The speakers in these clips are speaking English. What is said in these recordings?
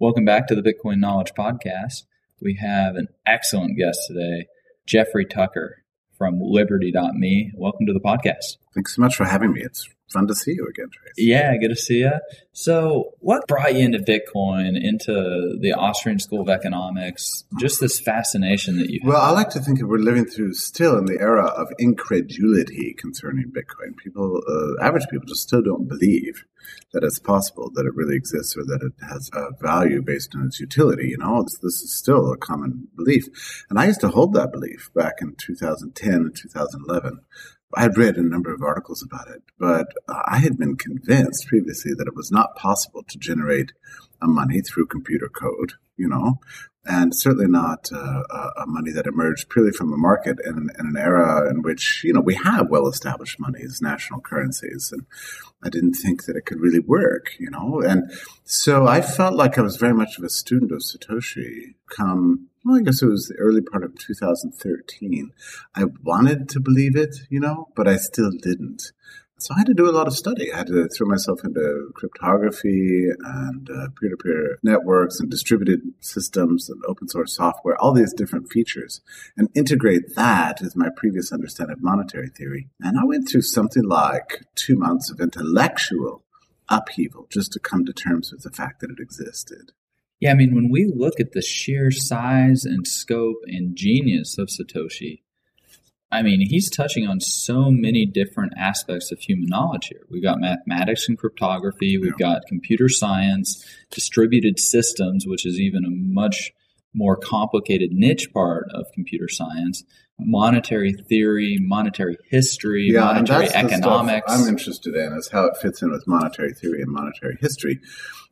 Welcome back to the Bitcoin Knowledge Podcast. We have an excellent guest today, Jeffrey Tucker from Liberty.me. Welcome to the podcast. Thanks so much for having me. It's fun to see you again, Trace. Yeah, good to see you. So, what brought you into Bitcoin, into the Austrian School of Economics? Just this fascination that you. Well, I like to think that we're living through still in the era of incredulity concerning Bitcoin. People, uh, average people, just still don't believe that it's possible, that it really exists, or that it has a value based on its utility. You know, it's, this is still a common belief, and I used to hold that belief back in 2010 and 2011. I had read a number of articles about it, but I had been convinced previously that it was not possible to generate a money through computer code, you know, and certainly not uh, a money that emerged purely from a market in, in, an era in which, you know, we have well established monies, national currencies. And I didn't think that it could really work, you know. And so I felt like I was very much of a student of Satoshi come well, I guess it was the early part of 2013. I wanted to believe it, you know, but I still didn't. So I had to do a lot of study. I had to throw myself into cryptography and uh, peer-to-peer networks and distributed systems and open source software, all these different features, and integrate that with my previous understanding of monetary theory. And I went through something like two months of intellectual upheaval just to come to terms with the fact that it existed. Yeah, I mean, when we look at the sheer size and scope and genius of Satoshi, I mean, he's touching on so many different aspects of human knowledge here. We've got mathematics and cryptography, we've yeah. got computer science, distributed systems, which is even a much more complicated niche part of computer science, monetary theory, monetary history, yeah, monetary economics. I'm interested in is how it fits in with monetary theory and monetary history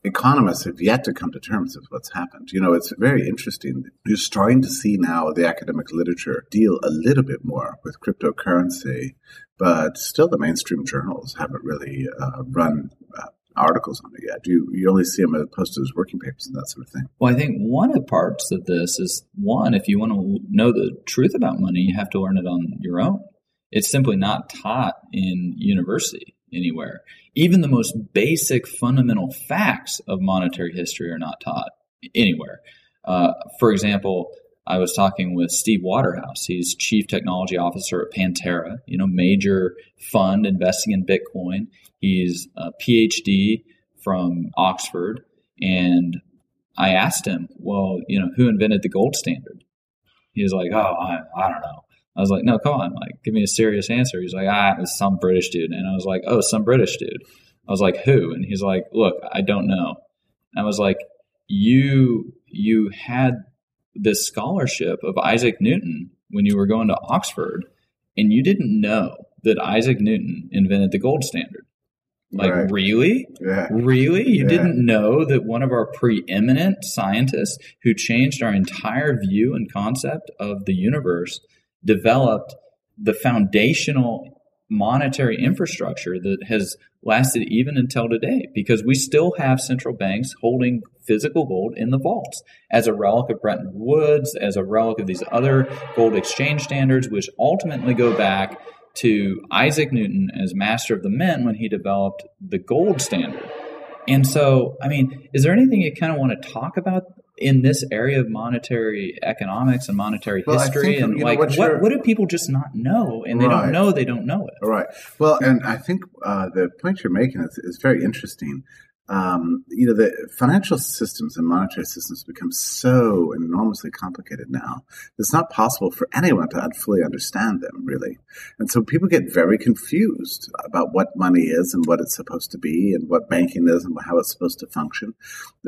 economists have yet to come to terms with what's happened. You know, it's very interesting. You're starting to see now the academic literature deal a little bit more with cryptocurrency, but still the mainstream journals haven't really uh, run uh, articles on it yet. Do you you only see them as posted as working papers and that sort of thing. Well, I think one of the parts of this is one, if you want to know the truth about money, you have to learn it on your own. It's simply not taught in university anywhere. Even the most basic fundamental facts of monetary history are not taught anywhere. Uh, for example, I was talking with Steve Waterhouse. He's chief technology officer at Pantera, you know, major fund investing in Bitcoin. He's a PhD from Oxford. And I asked him, well, you know, who invented the gold standard? He was like, oh, I, I don't know. I was like, no, come on, like, give me a serious answer. He's like, ah, it's some British dude. And I was like, oh, some British dude. I was like, who? And he's like, look, I don't know. And I was like, you, you had this scholarship of Isaac Newton when you were going to Oxford, and you didn't know that Isaac Newton invented the gold standard. Like, right. really? Yeah. Really? You yeah. didn't know that one of our preeminent scientists who changed our entire view and concept of the universe developed the foundational monetary infrastructure that has lasted even until today because we still have central banks holding physical gold in the vaults as a relic of Bretton Woods, as a relic of these other gold exchange standards, which ultimately go back to Isaac Newton as master of the mint when he developed the gold standard. And so, I mean, is there anything you kind of want to talk about in this area of monetary economics and monetary well, history think, and like what, what, what, do people just not know and they right. don't know they don't know it right well and i think uh, the point you're making is, is very interesting um, you know, the financial systems and monetary systems become so enormously complicated now. It's not possible for anyone to fully understand them, really. And so people get very confused about what money is and what it's supposed to be and what banking is and how it's supposed to function.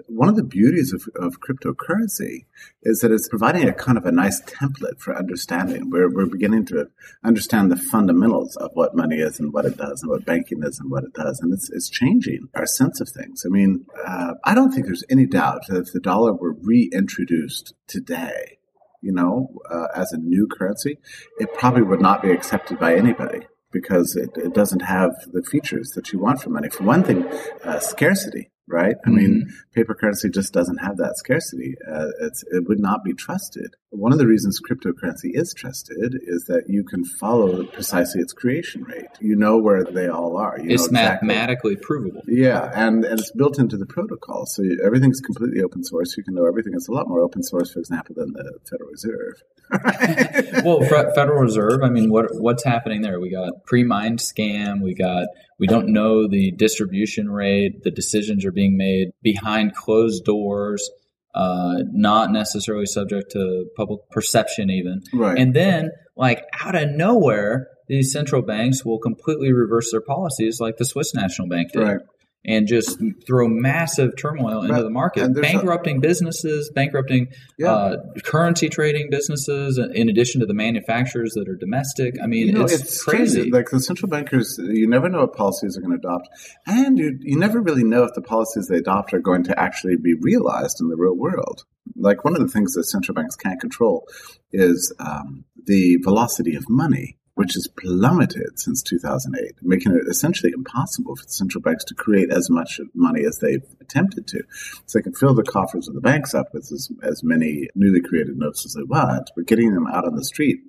One of the beauties of, of cryptocurrency is that it's providing a kind of a nice template for understanding. We're, we're beginning to understand the fundamentals of what money is and what it does and what banking is and what it does. And it's, it's changing our sense of things things. I mean, uh, I don't think there's any doubt that if the dollar were reintroduced today, you know, uh, as a new currency, it probably would not be accepted by anybody because it, it doesn't have the features that you want from money. For one thing, uh, scarcity right? I mm-hmm. mean, paper currency just doesn't have that scarcity. Uh, it would not be trusted. One of the reasons cryptocurrency is trusted is that you can follow precisely its creation rate. You know where they all are. You it's exactly. mathematically provable. Yeah, and, and it's built into the protocol. So everything's completely open source. You can know everything. It's a lot more open source, for example, than the Federal Reserve. well, Federal Reserve, I mean, what what's happening there? We got pre-mined scam. We got we don't know the distribution rate. The decisions are being made behind closed doors, uh, not necessarily subject to public perception, even. Right. And then, like out of nowhere, these central banks will completely reverse their policies, like the Swiss National Bank did. Right and just throw massive turmoil into the market, bankrupting a, businesses, bankrupting yeah. uh, currency trading businesses, in addition to the manufacturers that are domestic. I mean, you know, it's, it's, crazy. crazy. Like the central bankers, you never know what policies are going to adopt, and you you never really know if the policies they adopt are going to actually be realized in the real world. Like one of the things that central banks can't control is um, the velocity of money which has plummeted since 2008, making it essentially impossible for central banks to create as much money as they've attempted to. So they can fill the coffers of the banks up with as, as many newly created notes as they want, but getting them out on the street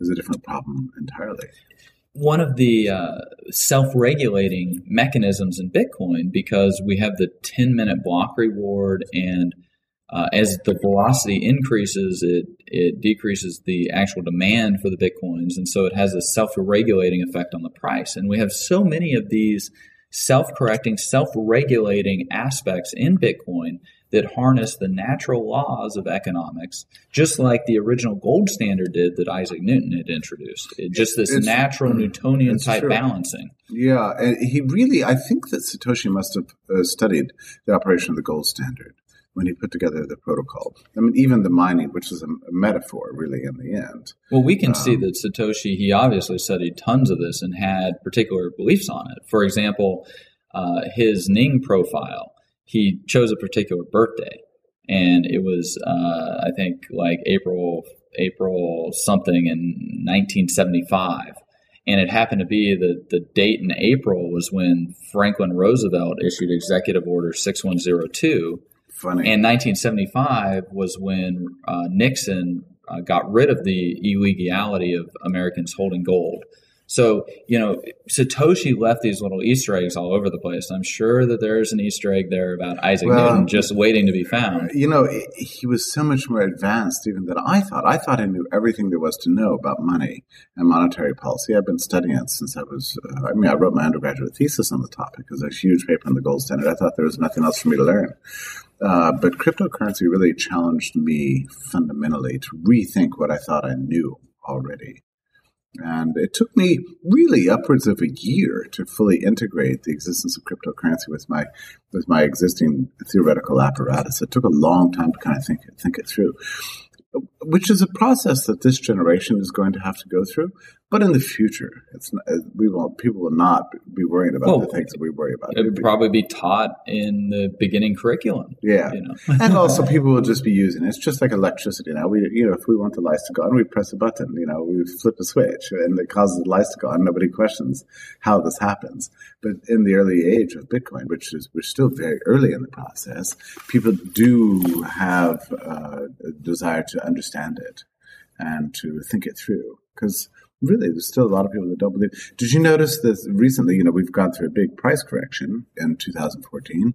is a different problem entirely one of the uh, self-regulating mechanisms in Bitcoin because we have the 10 minute block reward and uh, as the velocity increases, it it decreases the actual demand for the bitcoins, and so it has a self-regulating effect on the price. And we have so many of these self-correcting, self-regulating aspects in Bitcoin that harness the natural laws of economics, just like the original gold standard did that Isaac Newton had introduced. It, just this it's, natural Newtonian type true. balancing. Yeah, and he really, I think that Satoshi must have uh, studied the operation of the gold standard when he put together the protocol. I mean, even the mining, which is a, a metaphor, really, in the end. Well, we can um, see that Satoshi, he obviously studied tons of this and had particular beliefs on it. For example, uh, his Ning profile, he chose a particular birthday, and it was, uh, I think, like April, April something in 1975. And it happened to be that the date in April was when Franklin Roosevelt issued Executive Order 6102, Funny. And 1975 was when uh, Nixon uh, got rid of the illegality of Americans holding gold. So, you know, Satoshi left these little Easter eggs all over the place. I'm sure that there's an Easter egg there about Isaac well, Newton just waiting to be found. You know, he was so much more advanced even than I thought. I thought I knew everything there was to know about money and monetary policy. I've been studying it since I was, uh, I mean, I wrote my undergraduate thesis on the topic. It was a huge paper on the gold standard. I thought there was nothing else for me to learn. Uh, but cryptocurrency really challenged me fundamentally to rethink what I thought I knew already. And it took me really upwards of a year to fully integrate the existence of cryptocurrency with my with my existing theoretical apparatus. It took a long time to kind of think think it through which is a process that this generation is going to have to go through. But in the future, it's not, we won't. People will not be worrying about the things that we worry about. It would probably be taught in the beginning curriculum. Yeah, you know? and also people will just be using it. It's just like electricity now. We, you know, if we want the lights to go on, we press a button. You know, we flip a switch, and it causes the lights to go on. Nobody questions how this happens. But in the early age of Bitcoin, which is we're still very early in the process, people do have uh, a desire to understand it and to think it through because really, there's still a lot of people that don't believe. Did you notice this recently, you know, we've gone through a big price correction in 2014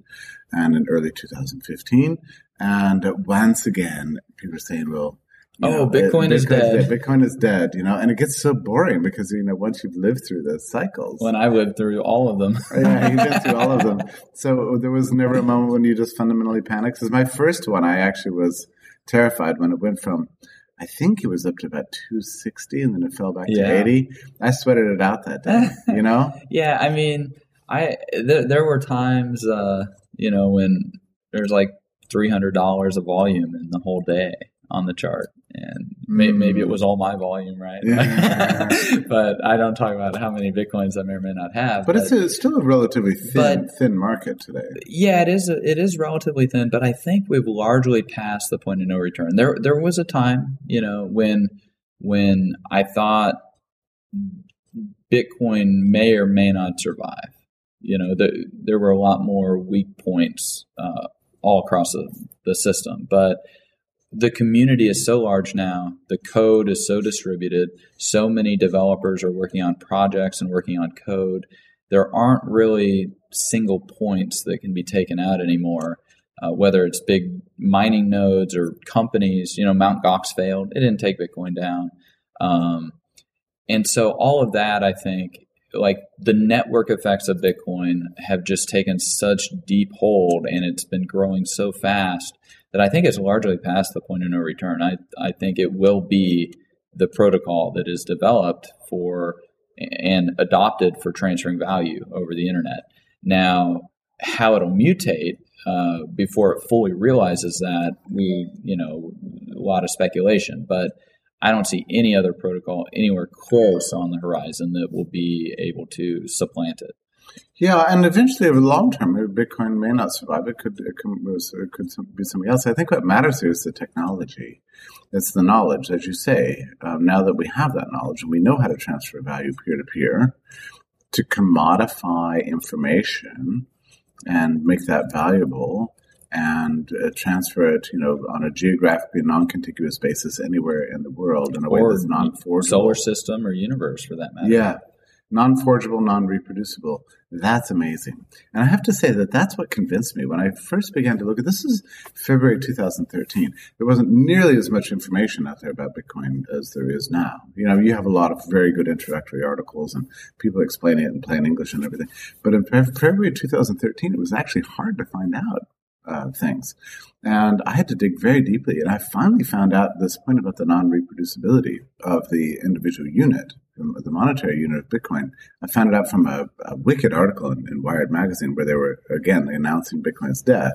and in early 2015. And once again, people are saying, well, You Oh, know, Bitcoin is Bitcoin's dead. Bitcoin is dead, you know, and it gets so boring because you know once you've lived through those cycles, When I lived through all of them. yeah, you've been through all of them. So there was never a moment when you just fundamentally panicked. Because my first one, I actually was terrified when it went from, I think it was up to about 260 and then it fell back Yeah. to 80. I sweated it out that day, you know? Yeah, I mean, I there, there were times, uh, you know, when there's like three hundred dollars of volume in the whole day on the chart, and may, maybe it was all my volume, right? Yeah. but I don't talk about how many bitcoins I may or may not have. But it's, a, it's still a relatively thin, But- thin market today. yeah, it is. It is relatively thin, but I think we've largely passed the point of no return. There, there was a time, you know, when when I thought Bitcoin may or may not survive. You know, the, there were a lot more weak points uh, all across the, the system, but the community is so large now. The code is so distributed. So many developers are working on projects and working on code. There aren't really single points that can be taken out anymore. Uh, whether it's big mining nodes or companies, you know, Mount Gox failed; it didn't take Bitcoin down. Um, and so all of that, I think, like the network effects of Bitcoin have just taken such deep hold and it's been growing so fast that I think is largely past the point of no return. I, I think it will be the protocol that is developed for and adopted for transferring value over the internet. Now, how it'll mutate uh, before it fully realizes that, we, you know, a lot of speculation, but I don't see any other protocol anywhere close on the horizon that will be able to supplant it. Yeah, and eventually, over the long term, Bitcoin may not survive. It could, it could, it could be something else. I think what matters here is the technology. It's the knowledge, as you say. Um, now that we have that knowledge and we know how to transfer value peer to peer, to commodify information and make that valuable and uh, transfer it, you know, on a geographically non-contiguous basis anywhere in the world in a way Or that's non-forgeable. Solar system or universe for that matter. Yeah. Non forgeable, non reproducible. That's amazing. And I have to say that that's what convinced me when I first began to look at this is February 2013. There wasn't nearly as much information out there about Bitcoin as there is now. You know, you have a lot of very good introductory articles and people explaining it in plain English and everything. But in Fe- February 2013, it was actually hard to find out uh, things. And I had to dig very deeply. And I finally found out this point about the non reproducibility of the individual unit, the the monetary unit of Bitcoin. I found it out from a, a wicked article in, in Wired Magazine where they were, again, announcing Bitcoin's death.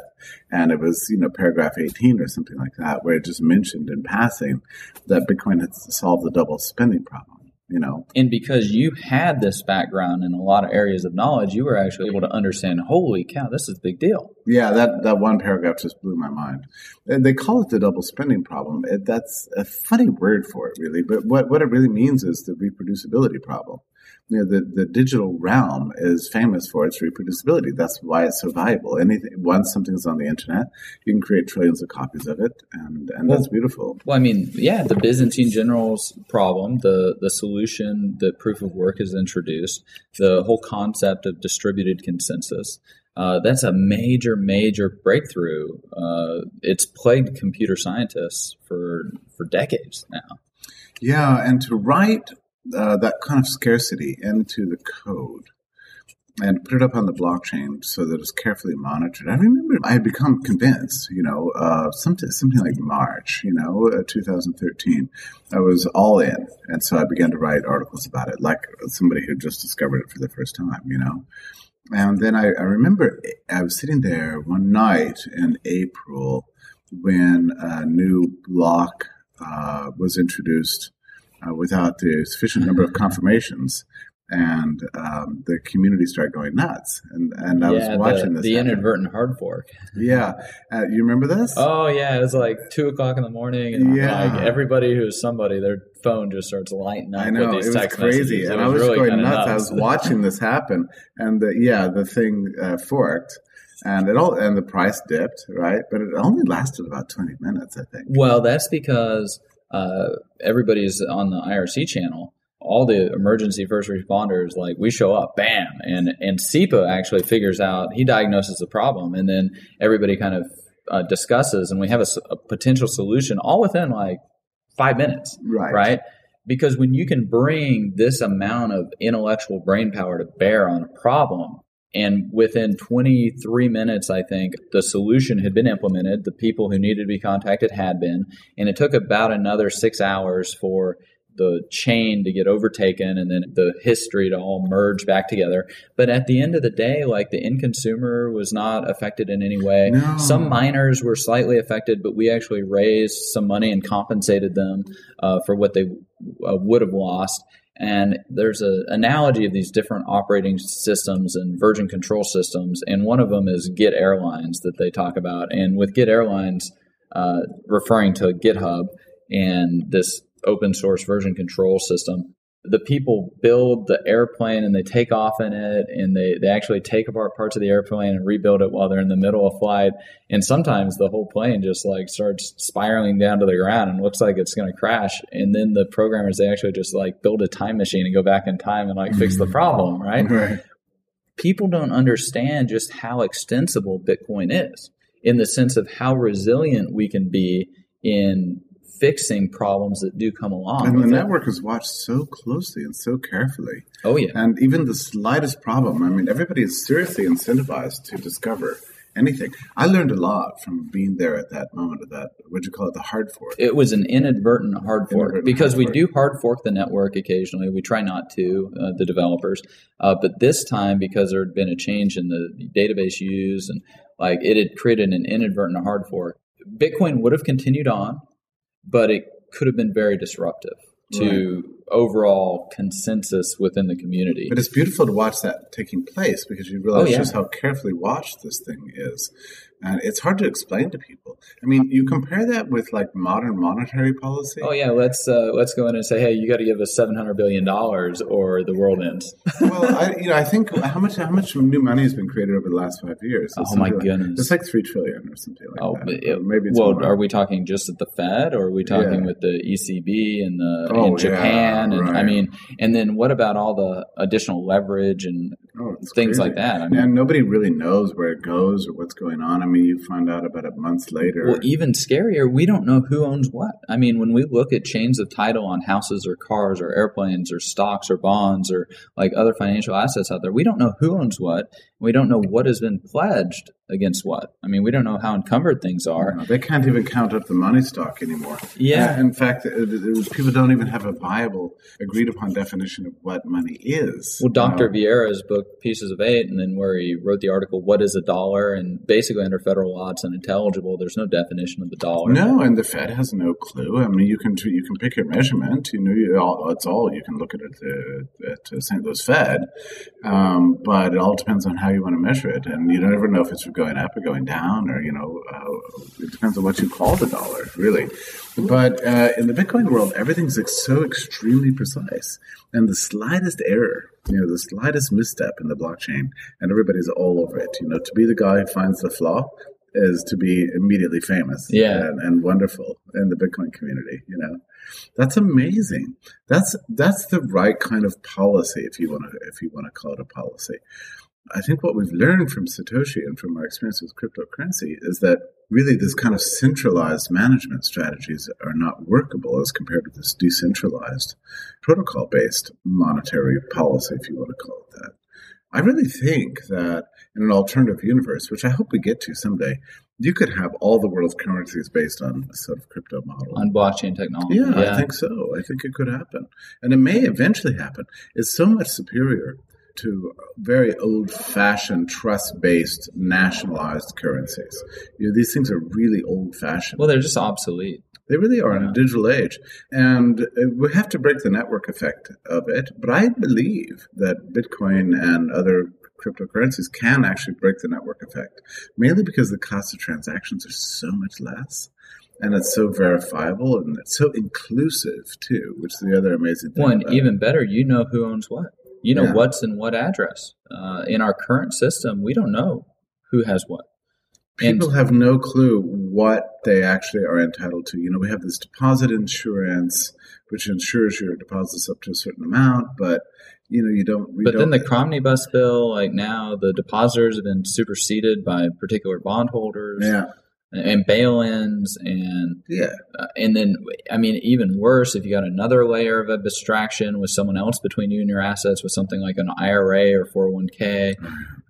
And it was, you know, paragraph 18 or something like that, where it just mentioned in passing that Bitcoin had solved the double spending problem. You know, And because you had this background in a lot of areas of knowledge, you were actually able to understand, holy cow, this is a big deal. Yeah, that, that one paragraph just blew my mind. And They call it the double spending problem. It, that's a funny word for it, really. But what, what it really means is the reproducibility problem. You know, the, the digital realm is famous for its reproducibility. That's why it's so valuable. Anything once something's on the internet, you can create trillions of copies of it, and, and that's beautiful. Well, I mean, yeah, the Byzantine generals problem, the the solution that proof of work has introduced, the whole concept of distributed consensus. Uh, that's a major, major breakthrough. Uh, it's plagued computer scientists for for decades now. Yeah, and to write uh, that kind of scarcity into the code and put it up on the blockchain so that it's carefully monitored. I remember I had become convinced, you know, uh, something, something like March, you know, uh, 2013. I was all in. And so I began to write articles about it, like somebody who just discovered it for the first time, you know. And then I, I remember I was sitting there one night in April when a new block uh, was introduced uh, without the sufficient number of confirmations, and um, the community started going nuts. And and I yeah, was watching the, this. the happen. inadvertent hard fork. Yeah, uh, you remember this? Oh yeah, it was like two o'clock in the morning, and Yeah. like everybody who's somebody, their phone just starts lighting up I know it was crazy, messages. And I was really going kinda nuts. I was watching this happen, and the, yeah, the thing uh, forked, and it all and the price dipped, right? But it only lasted about twenty minutes, I think. Well, that's because uh, everybody's on the IRC channel. All the emergency first responders, like we show up, bam, and and sipa actually figures out he diagnoses the problem, and then everybody kind of uh, discusses, and we have a potential solution all within like five minutes. Right. Right. Because when you can bring this amount of intellectual brain power to bear on a problem, and within 23 minutes, I think the solution had been implemented. The people who needed to be contacted had been. And it took about another six hours for the chain to get overtaken and then the history to all merge back together. But at the end of the day, like the end consumer was not affected in any way. No. Some miners were slightly affected, but we actually raised some money and compensated them uh, for what they uh, would have lost. And there's an analogy of these different operating systems and version control systems, and one of them is Git Airlines that they talk about. And with Git Airlines, uh, referring to GitHub and this open source version control system. The people build the airplane and they take off in it and they, they actually take apart parts of the airplane and rebuild it while they're in the middle of flight. And sometimes the whole plane just like starts spiraling down to the ground and looks like it's going to crash. And then the programmers, they actually just like build a time machine and go back in time and like fix the mm-hmm. problem, right? Right. People don't understand just how extensible Bitcoin is in the sense of how resilient we can be in fixing problems that do come along. And the it. network is watched so closely and so carefully. Oh yeah. And even the slightest problem, I mean, everybody is seriously incentivized to discover anything. I learned a lot from being there at that moment of that, what do you call it, the hard fork. It was an inadvertent hard fork Inadvertent because hard we fork. do hard fork the network occasionally. We try not to, uh, the developers. Uh, but this time, because there had been a change in the database use and like it had created an inadvertent hard fork, Bitcoin would have continued on, but it could have been very disruptive to overall consensus within the community. But it's beautiful to watch that taking place because you realize Oh, yeah. just how carefully watched this thing is. And it's hard to explain to people. I mean, you compare that with like modern monetary policy. Oh yeah, let's uh, let's go in and say, hey, you got to give us seven hundred billion dollars, or the world ends. well, I, you know, I think how much how much new money has been created over the last five years? It's Oh, my like- goodness. it's like three trillion or something like Oh, that. it- maybe it's well, more. are we talking just at the Fed, or are we talking Yeah. with the ECB and the Oh, and Japan? yeah, and I mean, and then what about all the additional leverage and Oh, things crazy. like that? I mean, and nobody really knows where it goes or what's going on. I mean, you find out about it months later. Well, even scarier, we don't know who owns what. I mean, when we look at chains of title on houses or cars or airplanes or stocks or bonds or like other financial assets out there, we don't know who owns what. We don't know what has been pledged against what. I mean, we don't know how encumbered things are. No, they can't even count up the money stock anymore. Yeah. Uh, in fact, it, it, people don't even have a viable, agreed upon definition of what money is. Well, Dr. You know? Vieira's book, Pieces of Eight, and then where he wrote the article, What is a Dollar? And basically, under federal law, it's unintelligible. There's no definition of the dollar. No, and the Fed has no clue. I mean, you can you can pick your measurement. You know, you all, it's all you can look at it at, at St. Louis Fed, um, but it all depends on how you want to measure it, and you don't ever know if it's going up or going down, or you know, uh, it depends on what you call the dollar, really. But uh, in the Bitcoin world, everything's so extremely precise, and the slightest error, you know, the slightest misstep in the blockchain, and everybody's all over it. You know, to be the guy who finds the flaw is to be immediately famous Yeah. and, and wonderful in the Bitcoin community. You know, that's amazing. That's that's the right kind of policy, if you want to if you want to call it a policy. I think what we've learned from Satoshi and from our experience with cryptocurrency is that really this kind of centralized management strategies are not workable as compared to this decentralized protocol based monetary policy, if you want to call it that. I really think that in an alternative universe, which I hope we get to someday, you could have all the world's currencies based on a sort of crypto model. On blockchain technology. Yeah, I think so. I think it could happen. And it may eventually happen. It's so much superior to very old fashioned trust based nationalized currencies. You know, these things are really old fashioned. Well, they're just obsolete. They really are in a digital age. And uh, we have to break the network effect of it. But I believe that Bitcoin and other cryptocurrencies can actually break the network effect, mainly because the cost of transactions are so much less. And it's so verifiable and it's so inclusive too, which is the other amazing thing. Well, and about it. even better, you know who owns what. You know Yeah. what's in what address. Uh, in our current system, we don't know who has what. And- people have no clue what they actually are entitled to. You know, we have this deposit insurance, which insures your deposits up to a certain amount, but you know, you don't. But then don't, the Cromnibus bill, like now, the depositors have been superseded by particular bondholders. yeah, and bail-ins and Yeah. uh, and then I mean even worse if you got another layer of abstraction with someone else between you and your assets with something like an IRA or 401k.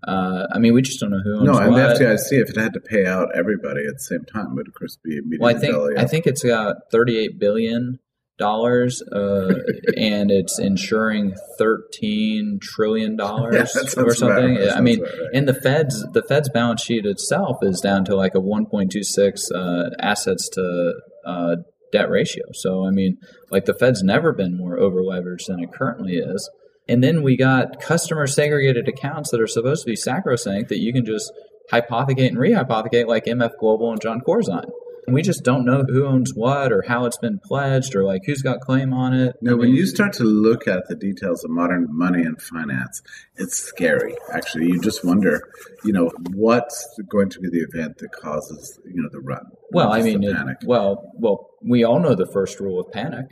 Uh, I mean we just don't know who owns No, and what. the FDIC, if it had to pay out everybody at the same time, would of course be immediately Well, I think I think it's got 38 billion dollars, uh, and it's insuring 13 trillion dollars Yeah, or something. I mean, right. and the Fed's the Fed's balance sheet itself is down to like a 1.26 uh, assets to uh, debt ratio. So I mean, like the Fed's never been more over leveraged than it currently is. And then we got customer segregated accounts that are supposed to be sacrosanct that you can just hypothecate and rehypothecate like MF Global and John Corzine. And we just don't know who owns what or how it's been pledged or like who's got claim on it. No, I when you start to look at the details of modern money and finance, it's scary. Actually, you just wonder, you know, what's going to be the event that causes, you know, the run. well, I mean, it- panic. well, well, we all know the first rule of panic: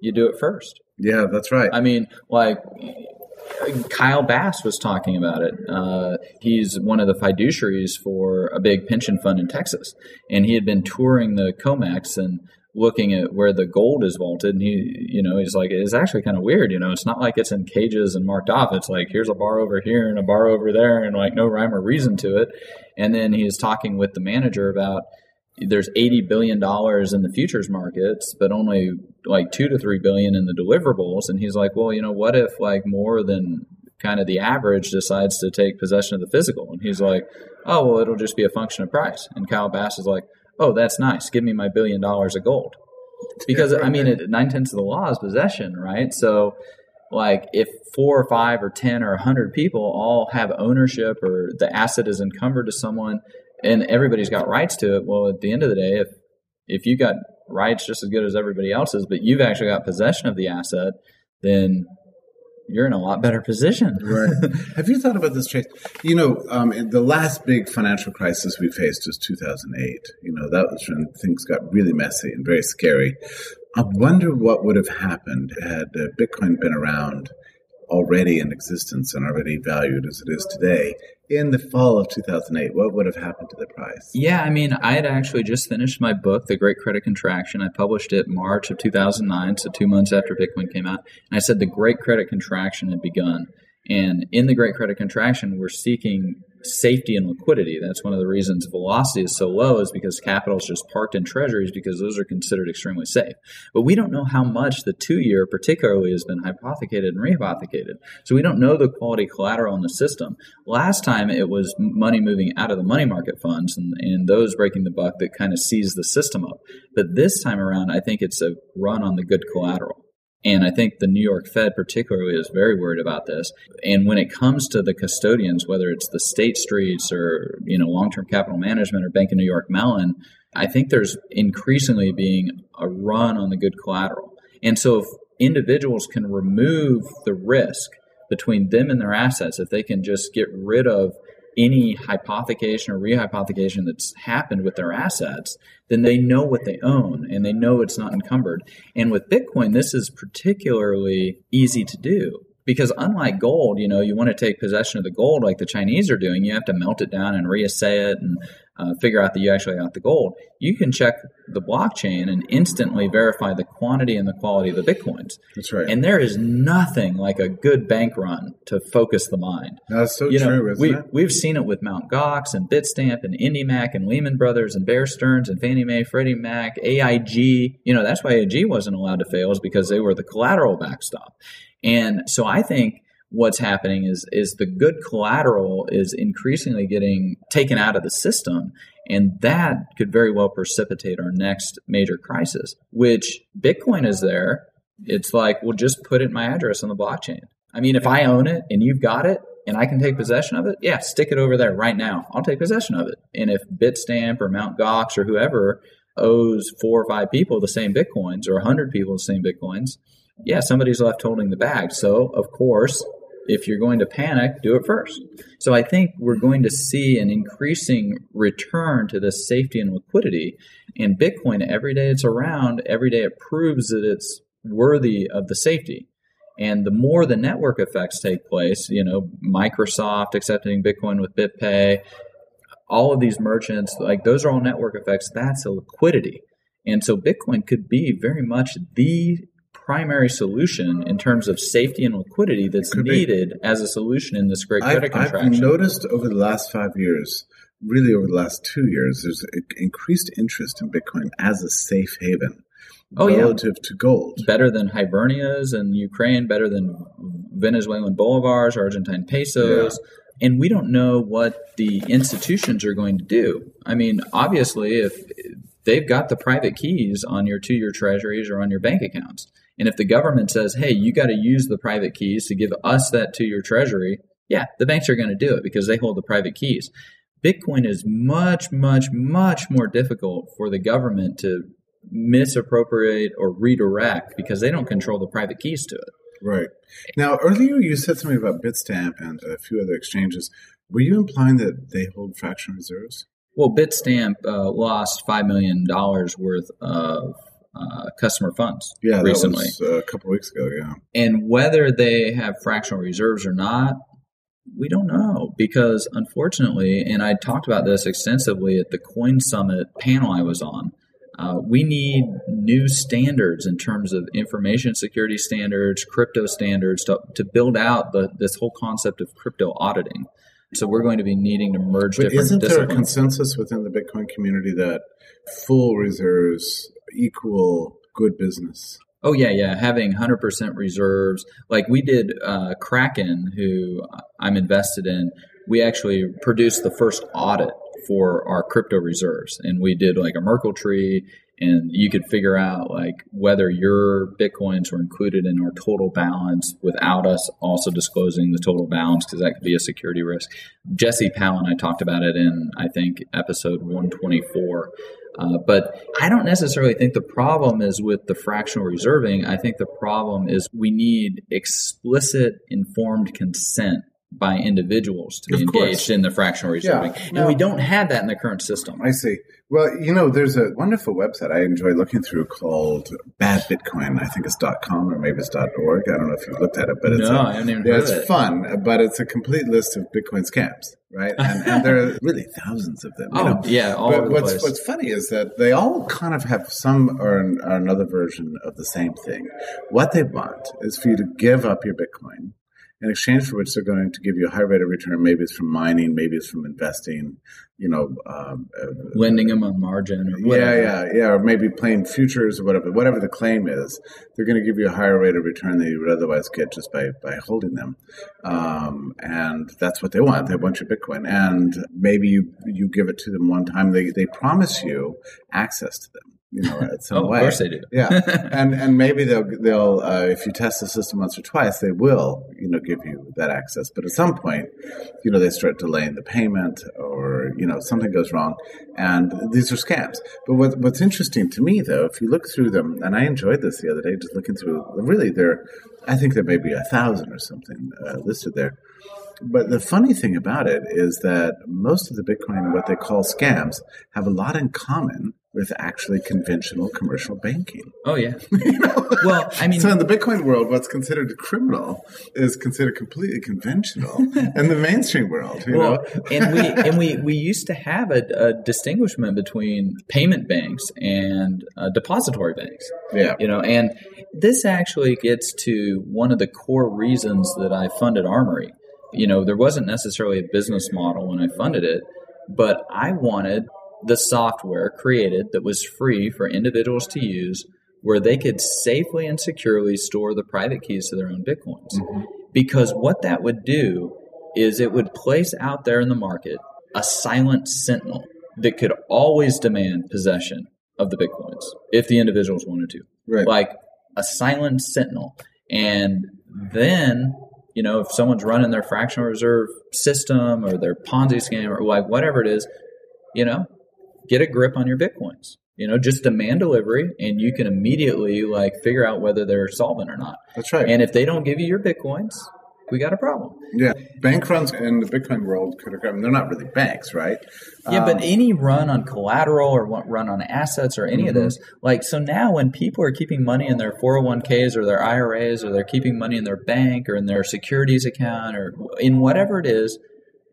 you do it first. yeah, that's right. I mean, like Kyle Bass was talking about it. Uh, he's one of the fiduciaries for a big pension fund in Texas, and he had been touring the COMEX and looking at where the gold is vaulted. And he, you know, he's like, it's actually kind of weird. You know, it's not like it's in cages and marked off. It's like here's a bar over here and a bar over there, and like no rhyme or reason to it. And then he is talking with the manager about there's 80 billion dollars in the futures markets but only like 2 to 3 billion in the deliverables. And he's like well you know what if like more than kind of the average decides to take possession of the physical? And he's like oh well it'll just be a function of price. And Kyle Bass is like oh that's nice. Give me my billion dollars of gold. Because I mean it, nine tenths of the law is possession right? So like if four or five or ten or a hundred people all have ownership or the asset is encumbered to someone and everybody's got rights to it well at the end of the day if if you got rights just as good as everybody else's but you've actually got possession of the asset then you're in a lot better position Right. Have you thought about this, Trace? You know, um, in the last big financial crisis we faced was 2008. You know, that was when things got really messy and very scary. I wonder what would have happened had uh, Bitcoin been around already in existence and already valued as it is today in the fall of 2008. What would have happened to the price? Yeah, I mean, I had actually just finished my book, The Great Credit Contraction. I published it March of 2009, so two months after Bitcoin came out. And I said the Great Credit Contraction had begun. And in the Great Credit Contraction, we're seeking safety and liquidity. That's one of the reasons velocity is so low, is because capital is just parked in treasuries because those are considered extremely safe. But we don't know how much the two year, particularly, has been hypothecated and rehypothecated. So we don't know the quality collateral in the system. Last time it was money moving out of the money market funds and, and those breaking the buck that kind of seized the system up. But this time around, I think it's a run on the good collateral. And I think the New York Fed particularly is very worried about this. And when it comes to the custodians, whether it's the State Streets or you know long-term capital management or Bank of New York Mellon, I think there's increasingly being a run on the good collateral. And so if individuals can remove the risk between them and their assets, if they can just get rid of any hypothecation or rehypothecation that's happened with their assets, then they know what they own and they know it's not encumbered. And with Bitcoin, this is particularly easy to do because unlike gold, you know, you want to take possession of the gold like the Chinese are doing, you have to melt it down and reassay it and uh, figure out that you actually got the gold. You can check the blockchain and instantly verify the quantity and the quality of the Bitcoins. That's right. And there is nothing like a good bank run to focus the mind. That's so You know, true, isn't we, it? We've seen it with Mount Gox and Bitstamp and IndyMac and Lehman Brothers and Bear Stearns and Fannie Mae, Freddie Mac, AIG. You know, that's why AIG wasn't allowed to fail is because they were the collateral backstop. And so I think what's happening is is the good collateral is increasingly getting taken out of the system and that could very well precipitate our next major crisis which bitcoin is there. It's like well just put in my address on the blockchain. I mean if i own it and you've got it and i can take possession of it yeah stick it over there right now. I'll take possession of it. And if bitstamp or mount gox or whoever owes four or five people the same bitcoins or 100 people the same bitcoins yeah somebody's left holding the bag so of course if you're going to panic, do it first. So I think we're going to see an increasing return to this safety and liquidity. And Bitcoin, every day it's around, every day it proves that it's worthy of the safety. And the more the network effects take place, you know, Microsoft accepting Bitcoin with BitPay, all of these merchants, like those are all network effects. That's a liquidity. And so Bitcoin could be very much the primary solution in terms of safety and liquidity that's needed be. as a solution in this great credit I've, contraction. I've noticed over the last five years, really over the last two years, there's increased interest in Bitcoin as a safe haven. Oh, relative yeah. to gold. Better than hryvnias and Ukraine, better than Venezuelan bolivars, Argentine pesos. Yeah. And we don't know what the institutions are going to do. I mean, obviously, if they've got the private keys on your two year treasuries or on your bank accounts. And if the government says, hey, you got to use the private keys to give us that to your treasury, yeah, the banks are going to do it because they hold the private keys. Bitcoin is much, much, much more difficult for the government to misappropriate or redirect because they don't control the private keys to it. Right. Now, earlier you said something about Bitstamp and a few other exchanges. Were you implying that they hold fractional reserves? Well, Bitstamp uh, lost $5 million worth of uh, customer funds yeah, recently. Was, uh, a couple weeks ago, yeah. And whether they have fractional reserves or not, we don't know because unfortunately, and I talked about this extensively at the Coin Summit panel I was on. Uh, we need new standards in terms of information security standards, crypto standards to, to build out the, this whole concept of crypto auditing. So we're going to be needing to merge but different. Isn't there a consensus within the Bitcoin community that full reserves equal good business. Oh yeah, yeah. Having hundred percent reserves, like we did, uh, Kraken, who I'm invested in. We actually produced the first audit for our crypto reserves, and we did like a Merkle tree, and you could figure out like whether your bitcoins were included in our total balance without us also disclosing the total balance because that could be a security risk. Jesse Powell and I talked about it in I think episode 124 uh, but I don't necessarily think the problem is with the fractional reserving. I think the problem is we need explicit informed consent by individuals to be engaged in the fractional reserving. Yeah. And we don't have that in the current system. I see. Well, you know, there's a wonderful website I enjoy looking through called Bad Bitcoin. I think it's .com or maybe it's .org. I don't know if you've looked at it, but it's no, a, I haven't even yeah, it's it. fun, but it's a complete list of Bitcoin scams, right? And, and there are really thousands of them. oh, know? yeah. All but what's place. what's funny is that they all kind of have some or, or another version of the same thing. What they want is for you to give up your Bitcoin in exchange for which they're going to give you a high rate of return. Maybe it's from mining, maybe it's from investing, you know, um, uh, lending them on margin. yeah, yeah, yeah, or maybe playing futures or whatever. Whatever the claim is, they're going to give you a higher rate of return than you would otherwise get just by by holding them. Um, and that's what they want. They want your Bitcoin, and maybe you you give it to them one time. They they promise you access to them you know, at some oh, way. Of course they do. yeah, and and maybe they'll they'll uh, if you test the system once or twice, they will you know give you that access. But at some point, you know, they start delaying the payment, or you know, something goes wrong, and these are scams. But what, what's interesting to me, though, if you look through them, and I enjoyed this the other day, just looking through. Really, there, I think there may be a thousand or something uh, listed there. But the funny thing about it is that most of the Bitcoin, what they call scams, have a lot in common with actually conventional commercial banking. Oh yeah. you know? Well, I mean, so in the Bitcoin world, what's considered criminal is considered completely conventional in the mainstream world. You well, know, and we and we we used to have a, a distinguishment between payment banks and uh, depository banks. Yeah. You know, and this actually gets to one of the core reasons that I funded Armory. You know, there wasn't necessarily a business model when I funded it, but I wanted the software created that was free for individuals to use where they could safely and securely store the private keys to their own bitcoins. Mm-hmm. Because what that would do is it would place out there in the market a silent sentinel that could always demand possession of the bitcoins if the individuals wanted to. Right. Like a silent sentinel. And then, you know, if someone's running their fractional reserve system or their Ponzi scheme or like whatever it is, you know, get a grip on your bitcoins. You know, just demand delivery, and you can immediately like figure out whether they're solvent or not. That's right. And if they don't give you your bitcoins, we got a problem. Yeah, bank runs in the Bitcoin world could occur. I mean, they're not really banks, right? Yeah, um, but any run on collateral or run on assets or any mm-hmm. of this, like so now when people are keeping money in their 401ks or their IRAs or they're keeping money in their bank or in their securities account or in whatever it is,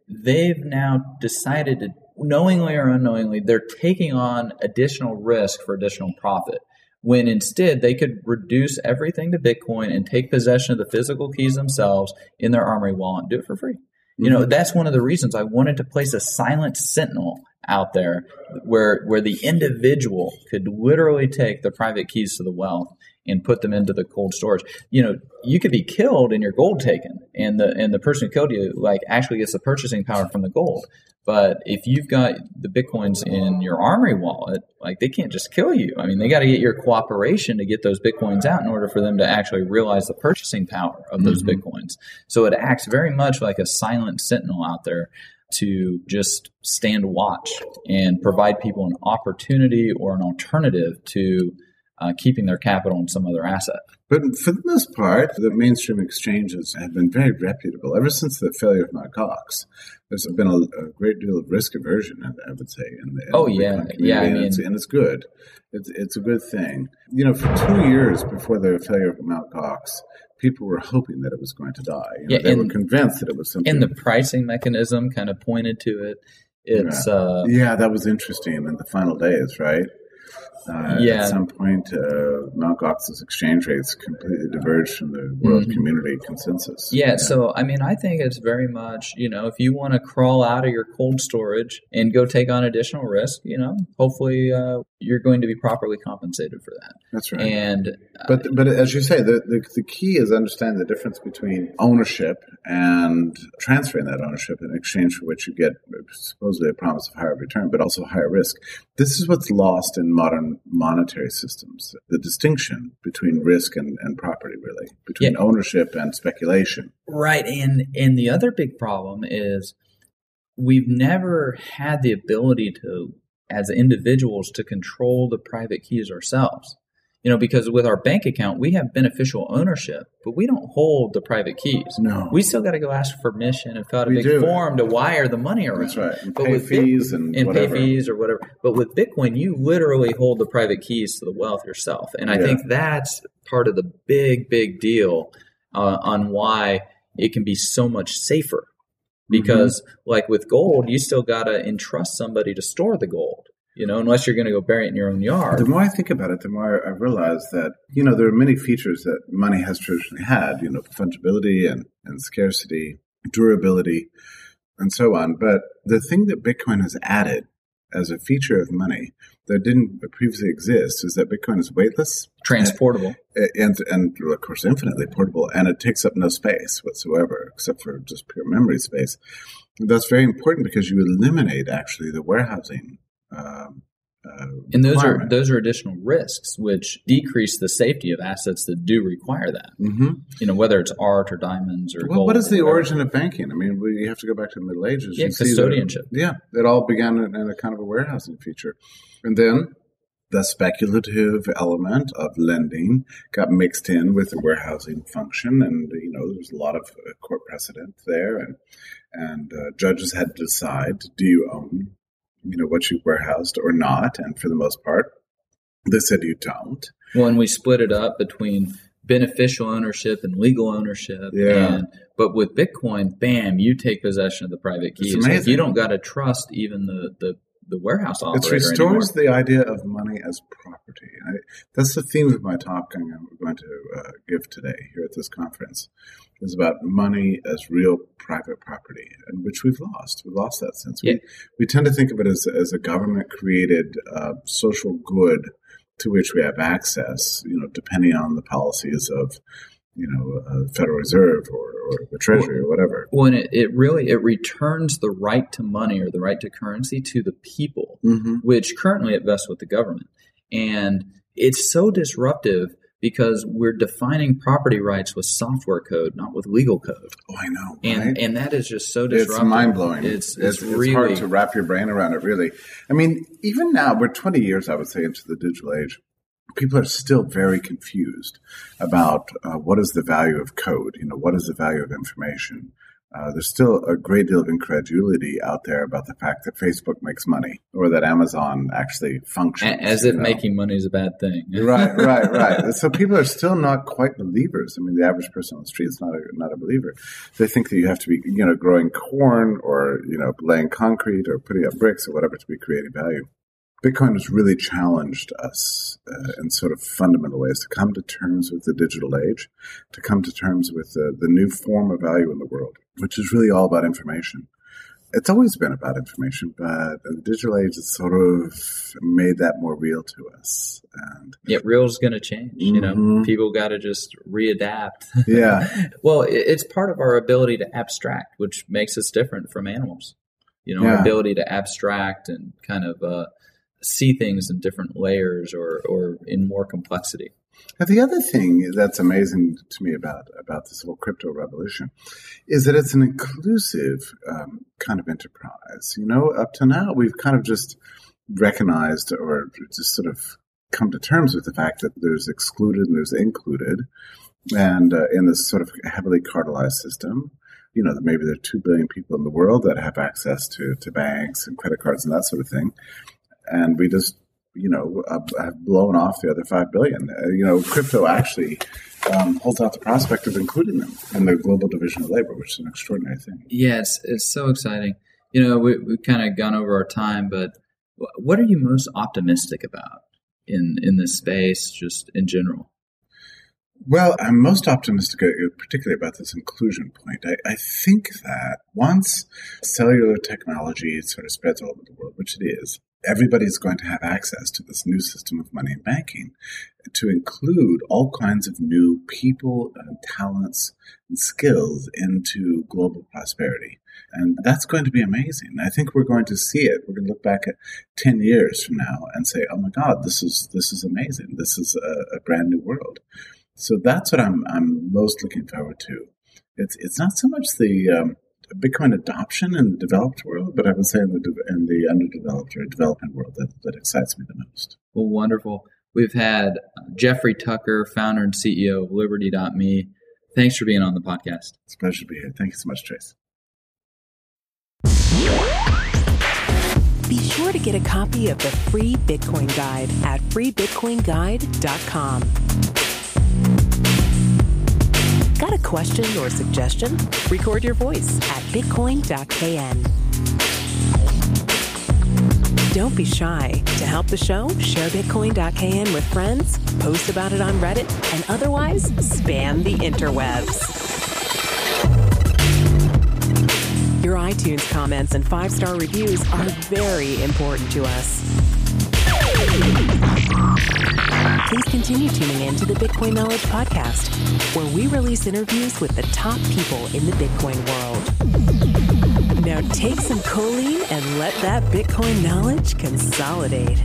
they've now decided to knowingly or unknowingly, they're taking on additional risk for additional profit. When instead they could reduce everything to Bitcoin and take possession of the physical keys themselves in their Armory wallet and do it for free. You know, mm-hmm. that's one of the reasons I wanted to place a silent sentinel out there where where the individual could literally take the private keys to the wealth and put them into the cold storage. You know, you could be killed and your gold taken, and the and the person who killed you like actually gets the purchasing power from the gold. But if you've got the bitcoins in your Armory wallet, like they can't just kill you. I mean, they got to get your cooperation to get those bitcoins out in order for them to actually realize the purchasing power of those mm-hmm. bitcoins. So it acts very much like a silent sentinel out there to just stand watch and provide people an opportunity or an alternative to uh, keeping their capital in some other asset. But for the most part, the mainstream exchanges have been very reputable ever since the failure of Mt. Gox. There's been a, a, great deal of risk aversion, I would say. In the, in oh yeah, yeah, I mean, and, it's, and it's good. It's it's a good thing. You know, for two years before the failure of Mt. Gox, people were hoping that it was going to die. You know, yeah, they and, were convinced that it was something. And the pricing mechanism kind of pointed to it. It's yeah. Uh, yeah, that was interesting in the final days, right? Uh, yeah. At some point, uh, Mt. Gox's exchange rates completely diverged from the world mm-hmm. community consensus. Yeah, yeah, so I mean, I think it's very much, you know, if you want to crawl out of your cold storage and go take on additional risk, you know, hopefully uh, you're going to be properly compensated for that. That's right. And uh, but but as you say, the, the, the key is understanding the difference between ownership and transferring that ownership in exchange for which you get supposedly a promise of higher return, but also higher risk. This is what's lost in modern monetary systems: the distinction between risk and, and property, really, between yeah. ownership and speculation. Right, and and the other big problem is we've never had the ability to as individuals to control the private keys ourselves. You know, because with our bank account, we have beneficial ownership, but we don't hold the private keys. No. We still got to go ask for permission and fill out a we big do. form to wire the money around. That's right. And but with fees and, and pay fees or whatever. But with Bitcoin, you literally hold the private keys to the wealth yourself. And I yeah. think that's part of the big, big deal uh, on why it can be so much safer because mm-hmm. like with gold you still got to entrust somebody to store the gold you know unless you're going to go bury it in your own yard. The more i think about it the more i realize that you know there are many features that money has traditionally had you know fungibility and, and scarcity durability and so on. But the thing that bitcoin has added as a feature of money that didn't previously exist is that Bitcoin is weightless, transportable, and, and, and of course infinitely portable, and it takes up no space whatsoever except for just pure memory space. That's very important because you eliminate actually the warehousing um, uh, and those are those are additional risks, which decrease the safety of assets that do require that. Mm-hmm. You know, whether it's art or diamonds or well, what is the origin of banking? I mean, we have to go back to the Middle Ages. Yeah, custodianship. That, yeah, it all began in, in a kind of a warehousing feature, and then the speculative element of lending got mixed in with the warehousing function, and you know there's a lot of uh, court precedent there, and and uh, judges had to decide: do you own you know what you warehoused or not, and for the most part, they said you don't. Well, and we split it up between beneficial ownership and legal ownership. Yeah. And, but with Bitcoin, bam, you take possession of the private keys. Like you don't got to trust even the, the the warehouse operator. It restores anymore. the idea of money as property. I, that's the theme of my talk I'm going to uh, give today here at this conference. Is about money as real private property, and which we've lost. We've lost that sense. Yeah. We, we tend to think of it as, as a government created uh, social good to which we have access, you know, depending on the policies of you know, Federal Reserve or, or the Treasury or whatever. When it, it really it returns the right to money or the right to currency to the people, mm-hmm. which currently it vests with the government, and it's so disruptive because we're defining property rights with software code, not with legal code. Oh, I know, and right? and that is just so disruptive. It's mind blowing. It's it's, it's, really hard to wrap your brain around it. Really, I mean, even now we're twenty years, I would say, into the digital age people are still very confused about uh, what is the value of code. You know, what is the value of information? Uh, there's still a great deal of incredulity out there about the fact that Facebook makes money or that Amazon actually functions. As if know? making money is a bad thing. right, right, right. So people are still not quite believers. I mean, the average person on the street is not a, not a believer. They think that you have to be, you know, growing corn or, you know, laying concrete or putting up bricks or whatever to be creating value. Bitcoin has really challenged us uh, in sort of fundamental ways to come to terms with the digital age, to come to terms with the, the new form of value in the world, which is really all about information. It's always been about information, but the digital age has sort of made that more real to us. And yeah, real is going to change. Mm-hmm. You know, mm-hmm. people got to just readapt. Yeah. well, it's part of our ability to abstract, which makes us different from animals. You know, yeah. our ability to abstract and kind of uh, see things in different layers or, or in more complexity. The other thing that's amazing to me about, about this whole crypto revolution is that it's an inclusive um, kind of enterprise. You know, up to now, we've kind of just recognized or just sort of come to terms with the fact that there's excluded and there's included. And uh, in this sort of heavily cartelized system, you know, maybe there are 2 billion people in the world that have access to, to banks and credit cards and that sort of thing and we just you know uh, have blown off the other five billion. Uh, you know, crypto actually um, holds out the prospect of including them in the global division of labor, which is an extraordinary thing. Yes, it's, it's so exciting. You know, we, we've kind of gone over our time, but what are you most optimistic about in in this space, just in general? Well, I'm most optimistic, uh, particularly about this inclusion point. I, I, think that once cellular technology sort of spreads all over the world, which it is, everybody's going to have access to this new system of money and banking to include all kinds of new people and talents and skills into global prosperity. And that's going to be amazing. I think we're going to see it. We're going to look back at 10 years from now and say, oh my God, this is, this is amazing. This is a, a brand new world. So that's what I'm, I'm most looking forward to. It's, it's not so much the, um, Bitcoin adoption in the developed world, but I would say in the, in the underdeveloped or developing world that, that excites me the most. Well, wonderful. We've had uh, Jeffrey Tucker, founder and CEO of Liberty.me. Thanks for being on the podcast. It's a pleasure to be here. Thank you so much, Trace. Be sure to get a copy of the free Bitcoin Guide at freebitcoinguide.com. question or suggestion? Record your voice at bitcoin.kn. Don't be shy. To help the show, share bitcoin.kn with friends, post about it on Reddit, and otherwise spam the interwebs. Your iTunes comments and five star reviews are very important to us. Please continue tuning in to the Bitcoin Knowledge Podcast, where we release interviews with the top people in the Bitcoin world. Now take some choline and let that Bitcoin knowledge consolidate.